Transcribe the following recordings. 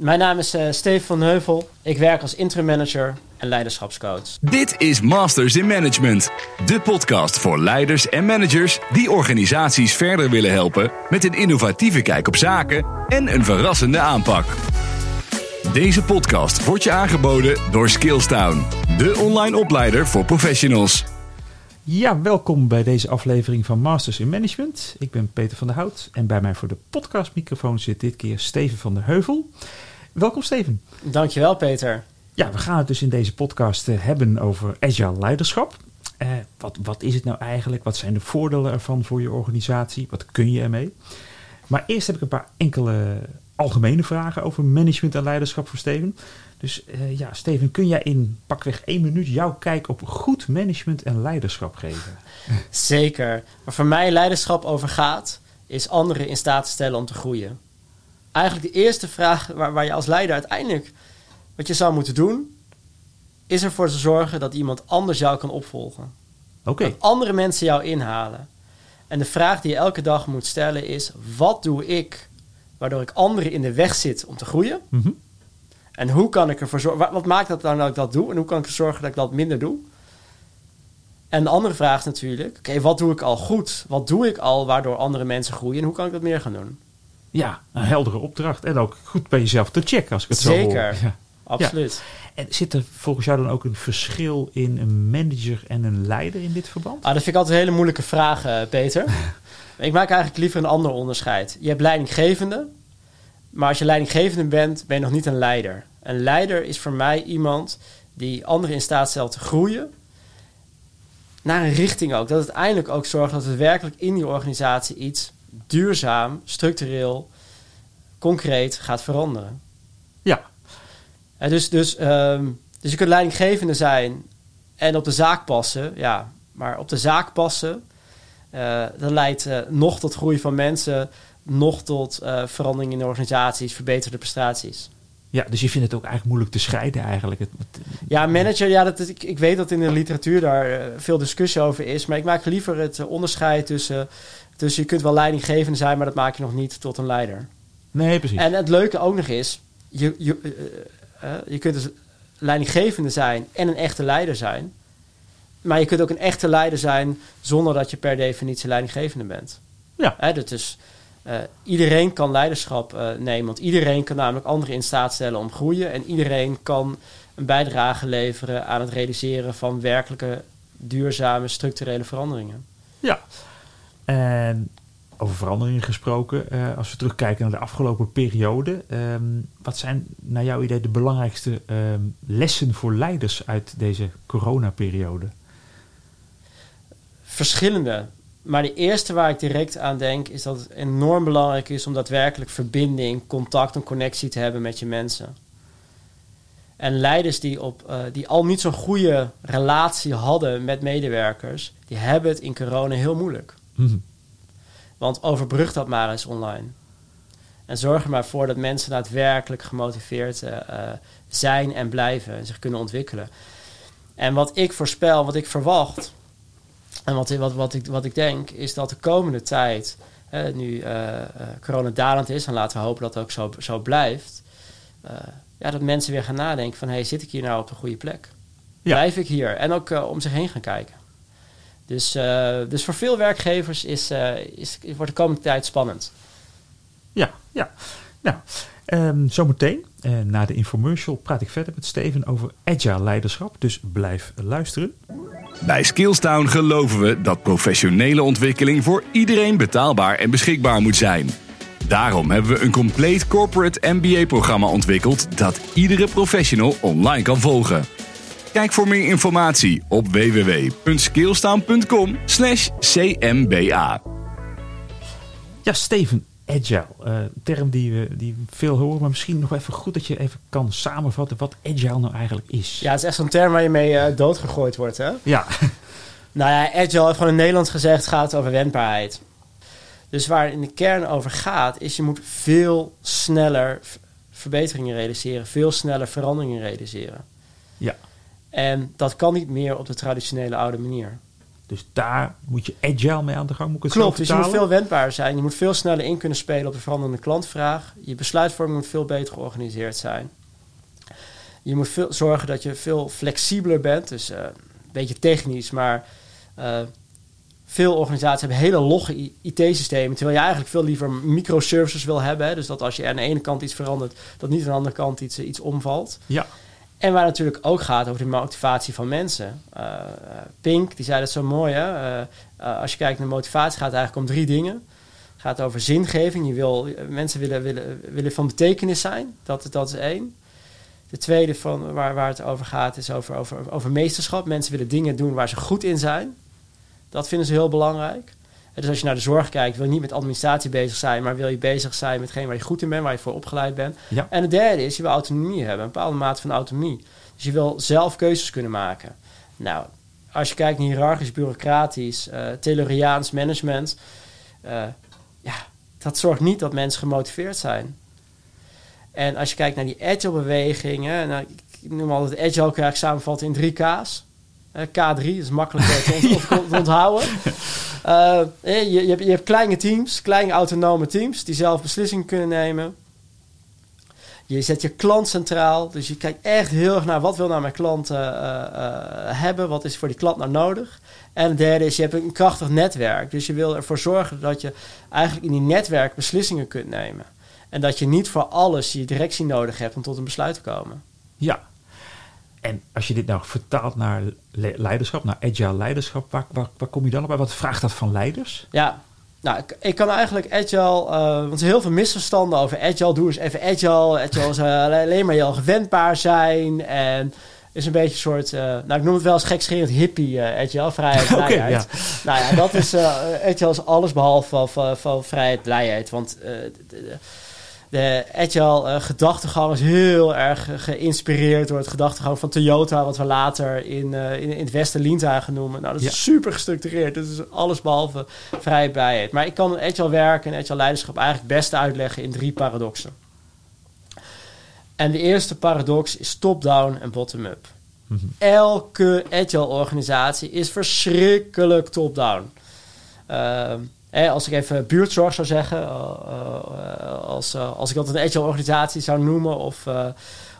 Mijn naam is uh, Steven van Heuvel. Ik werk als interim manager en leiderschapscoach. Dit is Masters in Management, de podcast voor leiders en managers die organisaties verder willen helpen met een innovatieve kijk op zaken en een verrassende aanpak. Deze podcast wordt je aangeboden door Skillstown, de online opleider voor professionals. Ja, welkom bij deze aflevering van Masters in Management. Ik ben Peter van der Hout en bij mij voor de podcastmicrofoon zit dit keer Steven van der Heuvel. Welkom Steven. Dankjewel Peter. Ja, we gaan het dus in deze podcast eh, hebben over agile leiderschap. Uh, wat, wat is het nou eigenlijk? Wat zijn de voordelen ervan voor je organisatie? Wat kun je ermee? Maar eerst heb ik een paar enkele algemene vragen over management en leiderschap voor Steven. Dus uh, ja, Steven, kun jij in pakweg één minuut jouw kijk op goed management en leiderschap geven? Zeker. Waar voor mij leiderschap over gaat, is anderen in staat te stellen om te groeien. Eigenlijk de eerste vraag waar, waar je als leider uiteindelijk wat je zou moeten doen, is ervoor te zorgen dat iemand anders jou kan opvolgen. Oké. Dat andere mensen jou inhalen. En de vraag die je elke dag moet stellen is: wat doe ik waardoor ik anderen in de weg zit om te groeien? Mhm. En hoe kan ik ervoor zorgen? Wat maakt dat dan dat ik dat doe? En hoe kan ik ervoor zorgen dat ik dat minder doe? En de andere vraag is natuurlijk: oké, wat doe ik al goed? Wat doe ik al waardoor andere mensen groeien? En hoe kan ik dat meer gaan doen? Ja, een heldere opdracht. En ook goed bij jezelf te checken als ik het Zeker. zo hoor. Ja. Absoluut. En zit er volgens jou dan ook een verschil in een manager en een leider in dit verband? Ah, dat vind ik altijd een hele moeilijke vraag, uh, Peter. ik maak eigenlijk liever een ander onderscheid. Je hebt leidinggevende, maar als je leidinggevende bent, ben je nog niet een leider. Een leider is voor mij iemand die anderen in staat stelt te groeien. Naar een richting ook. Dat het uiteindelijk ook zorgt dat het werkelijk in die organisatie iets duurzaam, structureel, concreet gaat veranderen. Ja. En dus, dus, um, dus je kunt leidinggevende zijn en op de zaak passen. Ja, maar op de zaak passen, uh, dat leidt uh, nog tot groei van mensen, nog tot uh, verandering in de organisaties, verbeterde prestaties. Ja, dus je vindt het ook eigenlijk moeilijk te scheiden eigenlijk. Ja, manager, ja, dat, ik, ik weet dat in de literatuur daar veel discussie over is. Maar ik maak liever het onderscheid tussen... Dus je kunt wel leidinggevende zijn, maar dat maak je nog niet tot een leider. Nee, precies. En het leuke ook nog is... Je, je, uh, uh, je kunt dus leidinggevende zijn en een echte leider zijn. Maar je kunt ook een echte leider zijn... zonder dat je per definitie leidinggevende bent. Ja. Hè, dus uh, iedereen kan leiderschap nemen. Want iedereen kan namelijk anderen in staat stellen om groeien. En iedereen kan een bijdrage leveren aan het realiseren van werkelijke duurzame structurele veranderingen. Ja. En over veranderingen gesproken, uh, als we terugkijken naar de afgelopen periode, um, wat zijn naar jouw idee de belangrijkste um, lessen voor leiders uit deze coronaperiode? Verschillende. Maar de eerste waar ik direct aan denk is dat het enorm belangrijk is om daadwerkelijk verbinding, contact en connectie te hebben met je mensen. En leiders die, op, uh, die al niet zo'n goede relatie hadden met medewerkers, die hebben het in corona heel moeilijk. Mm-hmm. Want overbrug dat maar eens online. En zorg er maar voor dat mensen daadwerkelijk gemotiveerd uh, zijn en blijven en zich kunnen ontwikkelen. En wat ik voorspel, wat ik verwacht en wat, wat, wat, ik, wat ik denk, is dat de komende tijd, nu uh, corona dalend is, en laten we hopen dat het ook zo, zo blijft, ja, dat mensen weer gaan nadenken van, hey, zit ik hier nou op de goede plek? Ja. Blijf ik hier? En ook om zich heen gaan kijken. Dus, dus voor veel werkgevers is, is, wordt de komende tijd spannend. Ja, ja. Nou, um, zometeen uh, na de infomercial praat ik verder met Steven over agile leiderschap. Dus blijf luisteren. Bij Skillstown geloven we dat professionele ontwikkeling voor iedereen betaalbaar en beschikbaar moet zijn. Daarom hebben we een compleet corporate MBA-programma ontwikkeld dat iedere professional online kan volgen. Kijk voor meer informatie op www.skillstaan.com cmba. Ja, Steven, agile. Uh, term die we die veel horen, maar misschien nog even goed dat je even kan samenvatten wat agile nou eigenlijk is. Ja, het is echt zo'n term waar je mee uh, doodgegooid wordt, hè? Ja. nou ja, agile, heeft gewoon in Nederlands gezegd, gaat over wendbaarheid. Dus waar het in de kern over gaat, is je moet veel sneller verbeteringen realiseren, veel sneller veranderingen realiseren. Ja. En dat kan niet meer op de traditionele oude manier. Dus daar moet je agile mee aan de gang. Moet ik het Klopt, dus je moet veel wendbaar zijn. Je moet veel sneller in kunnen spelen op de veranderende klantvraag. Je besluitvorming moet veel beter georganiseerd zijn. Je moet veel zorgen dat je veel flexibeler bent. Dus eh, een beetje technisch, maar eh, veel organisaties hebben hele logge IT-systemen. Terwijl je eigenlijk veel liever microservices wil hebben. Hè? Dus dat als je aan de ene kant iets verandert, dat niet aan de andere kant iets, eh, iets omvalt. Ja, En waar het natuurlijk ook gaat over de motivatie van mensen. Eh, eh, Pink, die zei dat zo mooi. Hè? Eh, als je kijkt naar motivatie, gaat het eigenlijk om drie dingen. Het gaat over zingeving. Je wil, mensen willen, willen, willen van betekenis zijn. Dat, dat is één. De tweede van waar, waar het over gaat is over, over, over meesterschap. Mensen willen dingen doen waar ze goed in zijn. Dat vinden ze heel belangrijk. Dus als je naar de zorg kijkt, wil je niet met administratie bezig zijn, maar wil je bezig zijn met waar je goed in bent, waar je voor opgeleid bent. Ja. En het derde is, je wil autonomie hebben, een bepaalde mate van autonomie. Dus je wil zelf keuzes kunnen maken. Nou, als je kijkt naar hiërarchisch, bureaucratisch, eh Tayloriaans management, eh, ja, dat zorgt niet dat mensen gemotiveerd zijn. En als je kijkt naar die agile-bewegingen, nou, ik noem altijd agile, kan je eigenlijk samenvatten in drie K's. Eh, K3, dat is makkelijk eh, te, ont- ont- te onthouden. Eh, je, je, hebt, je hebt kleine teams, kleine autonome teams, die zelf beslissingen kunnen nemen. Je zet je klant centraal, dus je kijkt echt heel erg naar wat wil nou mijn klant eh, eh, eh, hebben, wat is voor die klant nou nodig. En het derde is, je hebt een krachtig netwerk, dus je wil ervoor zorgen dat je eigenlijk in die netwerk beslissingen kunt nemen. En dat je niet voor alles je directie nodig hebt om tot een besluit te komen. ja. En als je dit nou vertaalt naar le- leiderschap, naar agile leiderschap, waar, waar, waar kom je dan op? bij? Wat vraagt dat van leiders? Ja, nou, ik, ik kan eigenlijk agile, eh, want er zijn heel veel misverstanden over agile. Doe eens even agile. Agile is eh, alleen maar heel gewendbaar zijn en is een beetje een soort, eh, nou ik noem het wel eens gekscherend hippie eh, agile, vrijheid, Oké, blijheid. Nou ja, dat is, eh agile is alles behalve van, van, van vrijheid, blijheid. Want de, de, de agile eh, gedachtegang is heel erg eh, geïnspireerd door het gedachtegang van Toyota, wat we later in, eh, in, in het Westen Lean gaan noemen. Nou, dat is Ja. super gestructureerd. Dat is alles behalve vrijheid. Maar ik kan een agile werken en agile leiderschap eigenlijk het beste uitleggen in drie paradoxen. En de eerste paradox is top-down en bottom-up. Mhm. Elke agile organisatie is verschrikkelijk top-down. Ehm, hè, als ik even buurtzorg zou zeggen, eh, eh, als, eh, als ik dat een agile organisatie zou noemen, of, eh,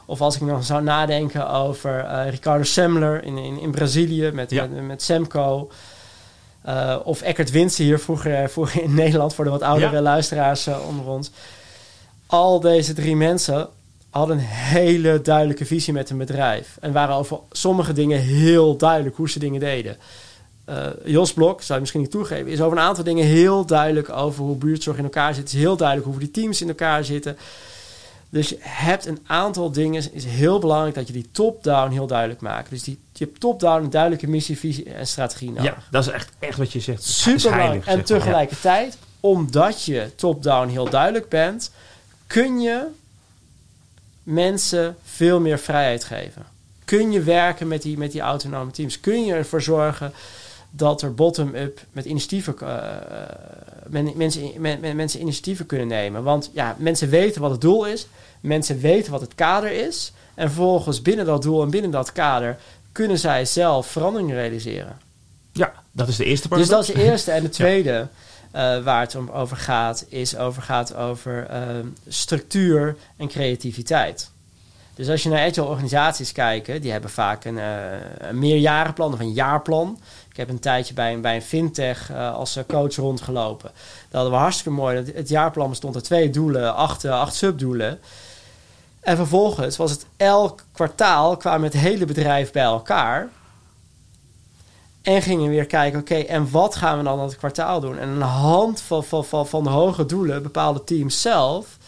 of als ik nog zou nadenken over eh, Ricardo Semler in, in, in Brazilië met, Ja. met, met Semco. eh, of Eckert Winsen hier vroeger, vroeger in Nederland, voor de wat oudere Ja. luisteraars eh, onder ons. Al deze drie mensen hadden een hele duidelijke visie met hun bedrijf. En waren over sommige dingen heel duidelijk hoe ze dingen deden. Eh, Jos Blok, zou je misschien niet toegeven, is over een aantal dingen heel duidelijk over hoe buurtzorg in elkaar zit. Het is heel duidelijk hoe die teams in elkaar zitten. Dus je hebt een aantal dingen. is heel belangrijk dat je die top-down heel duidelijk maakt. Dus die, je hebt top-down een duidelijke missie, visie en strategie nodig. Ja, dat is echt, echt wat je zegt. Super belangrijk. En. Ja. tegelijkertijd, omdat je top-down heel duidelijk bent, kun je mensen veel meer vrijheid geven. Kun je werken met die, met die autonome teams? Kun je ervoor zorgen dat er bottom-up met initiatieven, eh, men- mensen, men- men- mensen initiatieven kunnen nemen? Want ja, mensen weten wat het doel is, mensen weten wat het kader is, en vervolgens binnen dat doel en binnen dat kader kunnen zij zelf veranderingen realiseren. Ja, dat is de eerste Dus paradox. dat is de eerste. En de tweede eh, waar het om over gaat, is over, gaat over ehm, structuur en creativiteit. Dus als je naar agile organisaties kijkt, die hebben vaak een, eh, een meerjarenplan of een jaarplan. Ik heb een tijdje bij een, bij een fintech eh, als eh, coach rondgelopen. Dat hadden we hartstikke mooi. Het- jaarplan bestond uit twee doelen, acht, acht subdoelen. En vervolgens was het elk kwartaal kwamen het hele bedrijf bij elkaar. En gingen weer kijken, oké, en wat gaan we dan dat kwartaal doen? En de hand van, van, van, van hoge doelen bepaalde teams zelf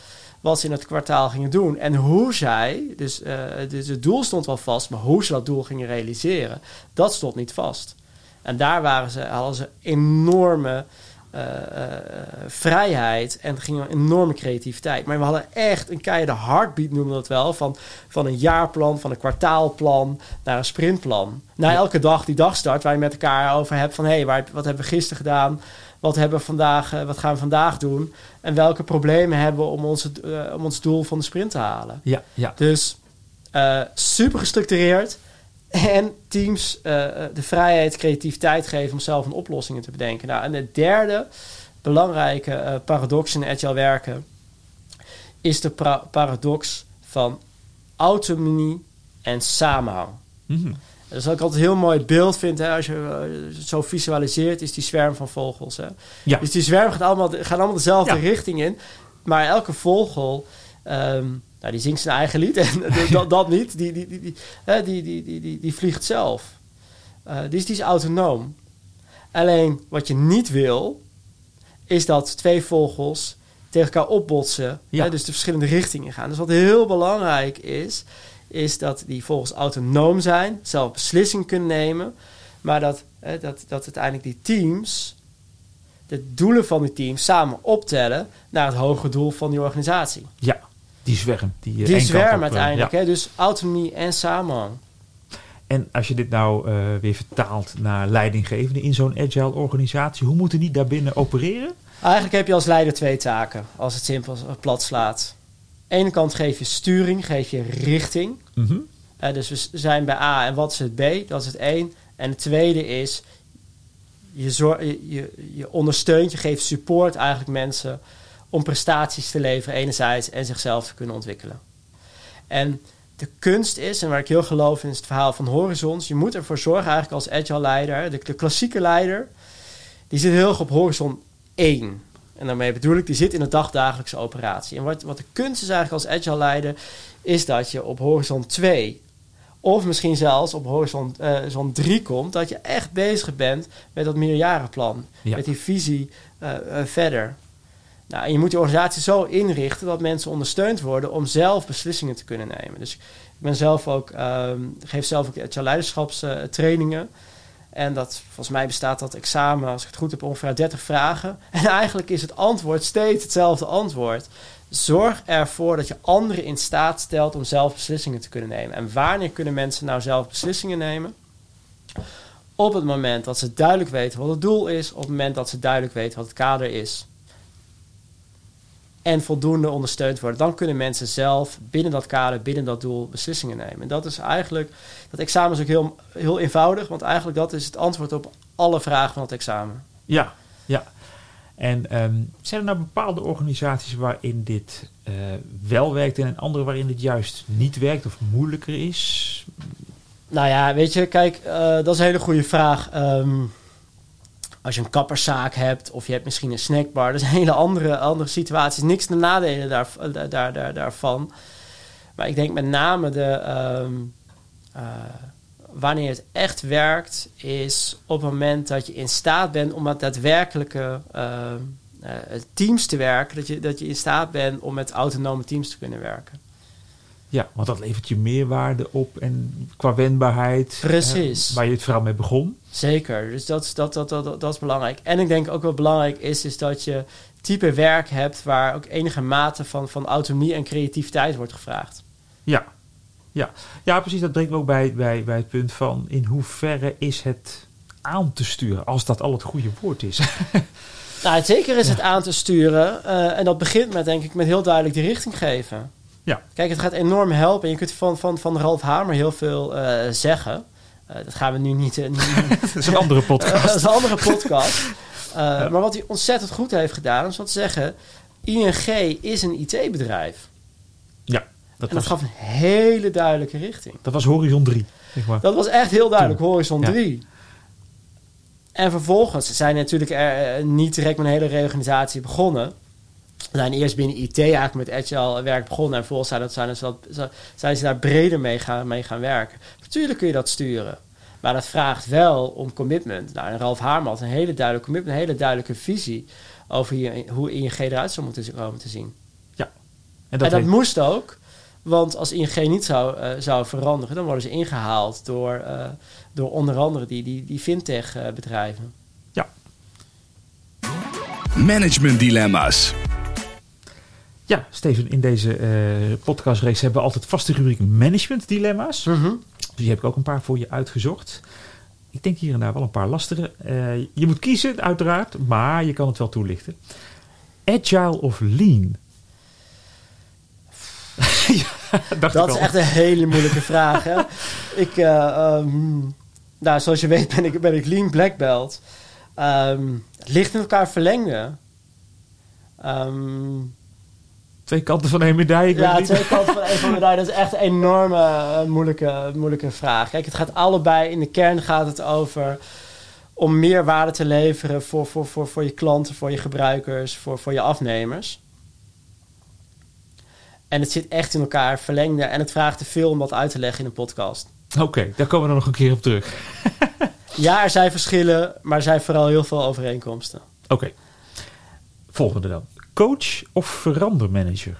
wat ze in het kwartaal gingen doen. En hoe zij, dus, eh, dus het doel stond wel vast, maar hoe ze dat doel gingen realiseren, dat stond niet vast. En daar waren ze, hadden ze enorme eh, eh, vrijheid en ging een enorme creativiteit. Maar we hadden echt een keiharde heartbeat, noemen we dat wel, van, van een jaarplan, van een kwartaalplan naar een sprintplan. Na elke dag die dagstart waar je met elkaar over hebt van hé, hey, waar- wat hebben we gisteren gedaan? Wat, hebben we vandaag, eh, wat gaan we vandaag doen? En welke problemen hebben we om, onze, eh, om ons doel van de sprint te halen? Ja, ja. Dus eh, super gestructureerd. En teams de vrijheid, creativiteit geven om zelf een oplossingen te bedenken. Nou, en de derde belangrijke paradox in agile werken is de paradox van autonomie en samenhang. Mm dat is altijd een heel mooi beeld vind. Hè, als je het zo visualiseert, is die zwerm van vogels. Hè? Ja. Dus die zwerm gaat allemaal, gaan allemaal dezelfde richting in. Maar elke vogel. Um, nou, die zingt zijn eigen lied en dat, dat niet. Die, die, die, die, die, die, die, die, vliegt zelf. Uh, dus die is autonoom. Alleen wat je niet wil, is dat twee vogels tegen elkaar opbotsen. Ja. Hè, dus de verschillende richtingen gaan. Dus wat heel belangrijk is, is dat die vogels autonoom zijn, zelf beslissingen kunnen nemen. Maar dat, hè, dat, dat uiteindelijk die teams de doelen van die teams samen optellen naar het hoge doel van die organisatie. Ja. Die zwerm. Die, uh, die zwerm eh, uiteindelijk. Hè? Dus autonomie en samenhang. En als je dit nou uh, weer vertaalt naar leidinggevenden in zo'n agile organisatie, hoe moeten die daarbinnen opereren? Eigenlijk heb je als leider twee taken, als het simpel plat slaat. Ene kant geef je sturing, geef je richting. Mm -hmm. uh, dus we zijn bij A en wat is het B? Dat is het één. En het tweede is, je, zorg, je, je, je ondersteunt, je geeft support eigenlijk mensen om prestaties te leveren enerzijds en zichzelf te kunnen ontwikkelen. En de kunst is, en waar ik heel geloof in, is het verhaal van horizons. Je moet ervoor zorgen eigenlijk als agile leider, de, de klassieke leider, die zit heel erg op horizon 1. En daarmee bedoel ik, die zit in de dagdagelijkse operatie. En wat, wat de kunst is eigenlijk als agile leider, is dat je op horizon 2 of misschien zelfs op horizon uh, 3 komt, dat je echt bezig bent met dat meerjarenplan. Met die visie uh, uh, verder. Nou, en je moet die organisatie zo inrichten dat mensen ondersteund worden om zelf beslissingen te kunnen nemen. Dus ik ben zelf ook, um, geef zelf ook agile leiderschapstrainingen. En dat, volgens mij bestaat dat examen, als ik het goed heb, ongeveer 30 vragen. En eigenlijk is het antwoord steeds hetzelfde antwoord. Zorg ervoor dat je anderen in staat stelt om zelf beslissingen te kunnen nemen. En wanneer kunnen mensen nou zelf beslissingen nemen? Op het moment dat ze duidelijk weten wat het doel is, op het moment dat ze duidelijk weten wat het kader is en voldoende ondersteund worden. Dan kunnen mensen zelf binnen dat kader, binnen dat doel beslissingen nemen. En dat is eigenlijk, dat examen is ook heel, heel eenvoudig, want eigenlijk dat is het antwoord op alle vragen van het examen. Ja, ja. En um, zijn er nou bepaalde organisaties waarin dit uh, wel werkt en andere waarin dit juist niet werkt of moeilijker is? Nou ja, weet je, kijk, uh, dat is een hele goede vraag. Um, als je een kapperszaak hebt of je hebt misschien een snackbar, dat een hele andere, andere situatie. Niks de nadelen daar, daar, daar, daarvan. Maar ik denk met name de. Um, uh, wanneer het echt werkt, is op het moment dat je in staat bent om met daadwerkelijke uh, uh, teams te werken. Dat je, dat je in staat bent om met autonome teams te kunnen werken. Ja, want dat levert je meerwaarde op en qua wendbaarheid. Precies. waar je het verhaal mee begon. Zeker, dus dat, dat, dat, dat, dat is belangrijk. En ik denk ook wat belangrijk is, is dat je type werk hebt waar ook enige mate van, van autonomie en creativiteit wordt gevraagd. Ja, ja. ja precies. Dat brengt me ook bij, bij, bij het punt van in hoeverre is het aan te sturen, als dat al het goede woord is. nou, zeker is het aan te sturen. Uh, en dat begint met, denk ik, met heel duidelijk de richting geven. Ja. Kijk, het gaat enorm helpen. En je kunt van, van, van Ralf Hamer heel veel uh, zeggen. Uh, dat gaan we nu niet... Uh, dat is een andere podcast. dat is een andere podcast. ja. Maar wat hij ontzettend goed heeft gedaan... is wat te zeggen... ING is een IT-bedrijf. Ja. Dat en dat gaf een hele duidelijke richting. Dat was horizon 3. Zeg maar. Dat was echt heel duidelijk, Toen. horizon 3. Ja. En vervolgens zijn natuurlijk er, niet direct met een hele reorganisatie begonnen... We zijn eerst binnen IT eigenlijk met agile werk begonnen. En vervolgens zijn, dat, zijn, dat, zijn ze daar breder mee gaan, mee gaan werken. Natuurlijk kun je dat sturen. Maar dat vraagt wel om commitment. Nou, en Ralf Haarman had een hele duidelijke commitment, een hele duidelijke visie over je, hoe ING eruit zou moeten komen te zien. Ja. En dat, en dat moest ook, want als ING niet zou, uh, zou veranderen, dan worden ze ingehaald door, uh, door onder andere die, die, die fintech uh, bedrijven. Ja. Management dilemma's. Ja, Steven, in deze uh, podcastrace hebben we altijd vaste rubriek management dilemma's. Mm -hmm. Dus die heb ik ook een paar voor je uitgezocht. Ik denk hier en daar wel een paar lastige. Uh, je moet kiezen, uiteraard, maar je kan het wel toelichten. Agile of lean? ja. Dat is echt een hele moeilijke vraag. Hè? Ik, eh, ehm, nou, zoals je weet ben ik, ben ik lean black belt. Het ligt in elkaar verlengde. Ehm, Twee kanten van één medaille. Ja, twee kanten van de medaille. Dat is echt een enorme eh, moeilijke, moeilijke vraag. Kijk, het gaat allebei. In de kern gaat het over om meer waarde te leveren voor, voor, voor, voor je klanten, voor je gebruikers, voor, voor je afnemers. En het zit echt in elkaar verlengde. En het vraagt te veel om dat uit te leggen in een podcast. Oké, daar komen we dan nog een keer op terug. Ja, er zijn verschillen, maar er zijn vooral heel veel overeenkomsten. Oké. Volgende dan. Coach of verandermanager?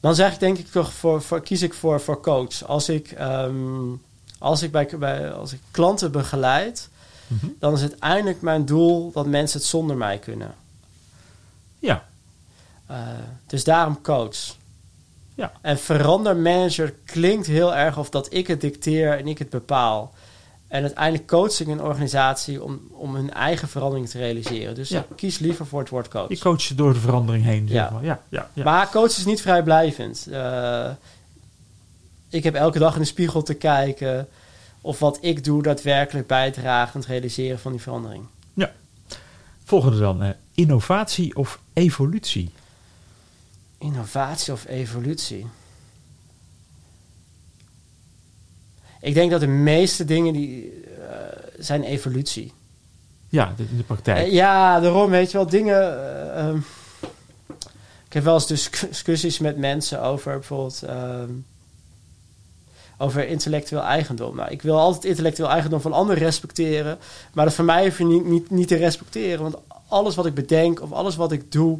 Dan zeg ik denk ik toch voor, voor kies ik voor, voor coach. Als ik, ehm, als, ik bij, bij, als ik klanten begeleid, Mhm. dan is het uiteindelijk mijn doel dat mensen het zonder mij kunnen. Ja. Eh, dus daarom coach. Ja. En verandermanager klinkt heel erg of dat ik het dicteer en ik het bepaal. En uiteindelijk coach ik een organisatie om, om hun eigen verandering te realiseren. Dus Ja. ik kies liever voor het woord coach. Je coacht je door de verandering heen. Zeg Ja. maar. Ja, ja, ja. Maar coach is niet vrijblijvend. Eh, ik heb elke dag in de spiegel te kijken of wat ik doe daadwerkelijk bijdraagt aan het realiseren van die verandering. Volgende dan. eh, innovatie of evolutie? Innovatie of evolutie? Ik denk dat de meeste dingen die eh, zijn evolutie. Ja, de- in de praktijk. Eh, ja, daarom weet je wel dingen. eh, ehm, ik heb wel eens dus discussies met mensen over bijvoorbeeld ehm, over intellectueel eigendom. Nou, ik wil altijd intellectueel eigendom van anderen respecteren, maar dat van mij hoef je niet, niet, niet te respecteren, want alles wat ik bedenk of alles wat ik doe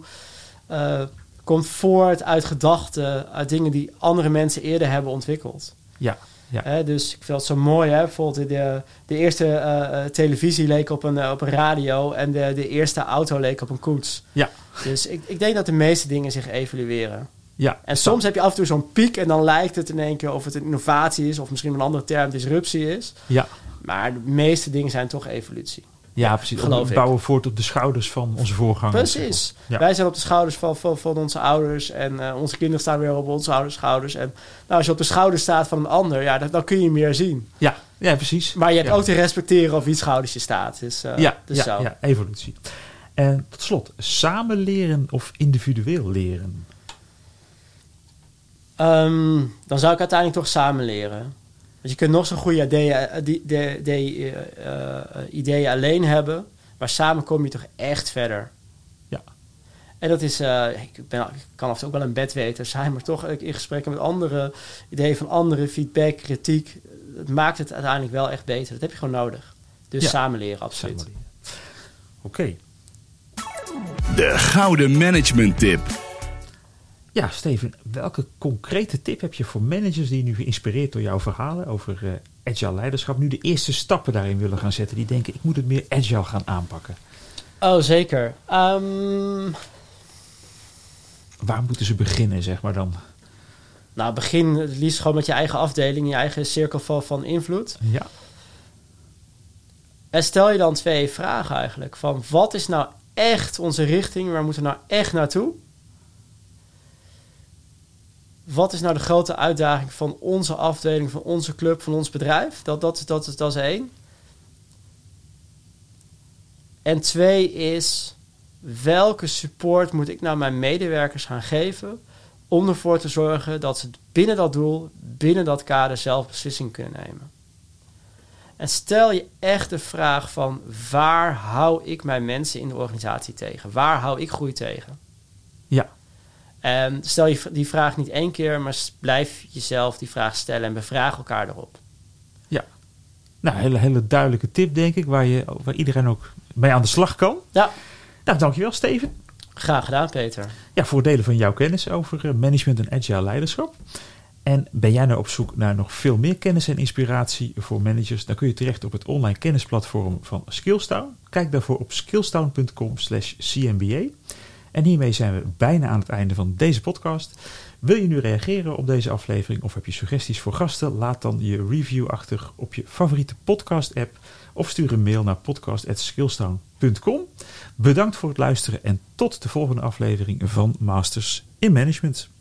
komt voort uit gedachten, uit dingen die andere mensen eerder hebben ontwikkeld. ja, ja. Hè, dus ik vind het zo mooi. Hè? Bijvoorbeeld de, de eerste eh, eh, televisie leek op een, eh, op een radio en de, de eerste auto leek op een koets. Ja. Dus ik, ik denk dat de meeste dingen zich evolueren. ja. En soms heb je af en toe zo'n piek en dan lijkt het in één keer of het een innovatie is of misschien een andere term disruptie is. Ja, Maar de meeste dingen zijn toch evolutie. Ja precies. Geloof we ik. bouwen voort op de schouders van onze voorgangers. Precies. Ja. Wij zijn op de schouders van, van, van onze ouders en eh, onze kinderen staan weer op onze ouders schouders. En nou, als je op de schouders staat van een ander, ja, dan, dan kun je meer zien. Ja, ja, precies. Maar je hebt Ja. ook te respecteren of wie schouders je staat. Dus, eh, ja, dus ja, zo. ja, evolutie. En tot slot, samen leren of individueel leren? Ehm, dan zou ik uiteindelijk toch samen leren. Want je kunt nog zo'n goede ideeën, eh, die- de- de- eh, eh, ideeën alleen hebben, maar samen kom je toch echt verder. Ja. En dat is, eh, ik, ben, ik kan af en toe ook wel een bedweter zijn, maar toch in gesprekken met andere ideeën van anderen, feedback, kritiek, het maakt het uiteindelijk wel echt beter. Dat heb je gewoon nodig. Dus Ja. samen leren, absoluut. Oké. De gouden management tip. Ja, Steven, welke concrete tip heb je voor managers die nu geïnspireerd door jouw verhalen over eh, agile leiderschap, nu de eerste stappen daarin willen gaan zetten, die denken ik moet het meer agile gaan aanpakken? Oh, zeker. Ehm, Waar moeten ze beginnen, zeg maar dan? nou, begin het liefst gewoon met je eigen afdeling, je eigen cirkel van, van invloed. Ja, En stel je dan twee vragen eigenlijk. Van wat is nou echt onze richting? Waar moeten we nou echt naartoe? Wat is nou de grote uitdaging van onze afdeling, van onze club, van ons bedrijf? Dat, dat, dat, dat is één. En twee is, welke support moet ik nou mijn medewerkers gaan geven... om ervoor te zorgen dat ze binnen dat doel, binnen dat kader zelf beslissingen kunnen nemen? En stel je echt de vraag van waar hou ik mijn mensen in de organisatie tegen? Waar hou ik groei tegen? ja, En stel je die vraag niet één keer, maar blijf jezelf die vraag stellen en bevraag elkaar erop. ja. Nou, hele, hele duidelijke tip, denk ik, waar, je, waar iedereen ook mee aan de slag kan. Ja, Nou, dankjewel, Steven. graag gedaan, Peter. Ja, voor het delen van jouw kennis over eh, management en agile leiderschap. En ben jij nou op zoek naar nog veel meer kennis en inspiratie voor managers? Dan kun je terecht op het online kennisplatform van Skillstown. Kijk daarvoor op skillstown.com slash cmba. En hiermee zijn we bijna aan het einde van deze podcast. Wil je nu reageren op deze aflevering of heb je suggesties voor gasten? Laat dan je review achter op je favoriete podcast-app of stuur een mail naar podcast.skillstown.com. Bedankt voor het luisteren en tot de volgende aflevering van Masters in Management.